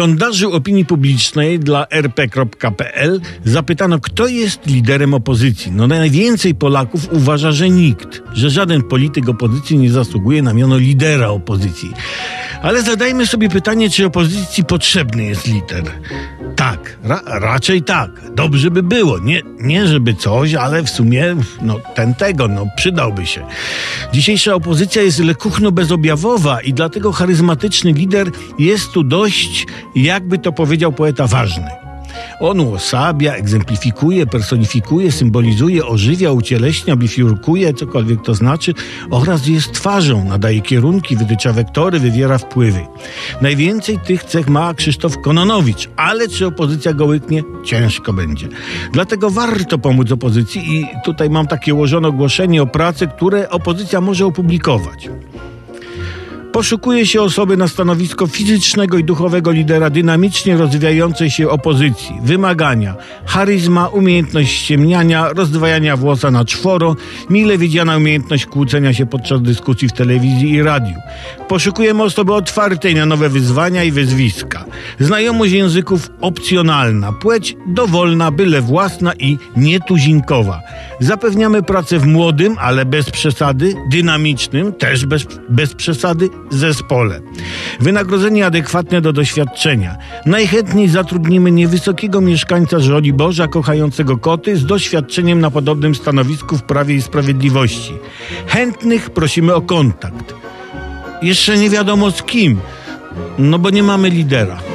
Sondażu opinii publicznej dla rp.pl zapytano, kto jest liderem opozycji. No najwięcej Polaków uważa, że nikt, że żaden polityk opozycji nie zasługuje na miano lidera opozycji. Ale zadajmy sobie pytanie, czy opozycji potrzebny jest lider. Tak, ra raczej tak. Dobrze by było. Nie, nie żeby coś, ale w sumie no, ten tego, no przydałby się. Dzisiejsza opozycja jest lekuchno bezobjawowa i dlatego charyzmatyczny lider jest tu dość, jakby to powiedział poeta, ważny. On uosabia, egzemplifikuje, personifikuje, symbolizuje, ożywia, ucieleśnia, bifiurkuje, cokolwiek to znaczy, oraz jest twarzą, nadaje kierunki, wytycza wektory, wywiera wpływy. Najwięcej tych cech ma Krzysztof Kononowicz, ale czy opozycja go łyknie? Ciężko będzie. Dlatego warto pomóc opozycji i tutaj mam takie ułożone ogłoszenie o pracy, które opozycja może opublikować. Poszukuje się osoby na stanowisko fizycznego i duchowego lidera dynamicznie rozwijającej się opozycji. Wymagania: charyzma, umiejętność ściemniania, rozdwajania włosa na czworo, mile widziana umiejętność kłócenia się podczas dyskusji w telewizji i radiu. Poszukujemy osoby otwartej na nowe wyzwania i wyzwiska. Znajomość języków opcjonalna, płeć dowolna, byle własna i nietuzinkowa. Zapewniamy pracę w młodym, ale bez przesady, dynamicznym, też bez, bez przesady, zespole. Wynagrodzenie adekwatne do doświadczenia. Najchętniej zatrudnimy niewysokiego mieszkańca Żoliborza kochającego koty z doświadczeniem na podobnym stanowisku w Prawie i Sprawiedliwości. Chętnych prosimy o kontakt. Jeszcze nie wiadomo z kim, no bo nie mamy lidera.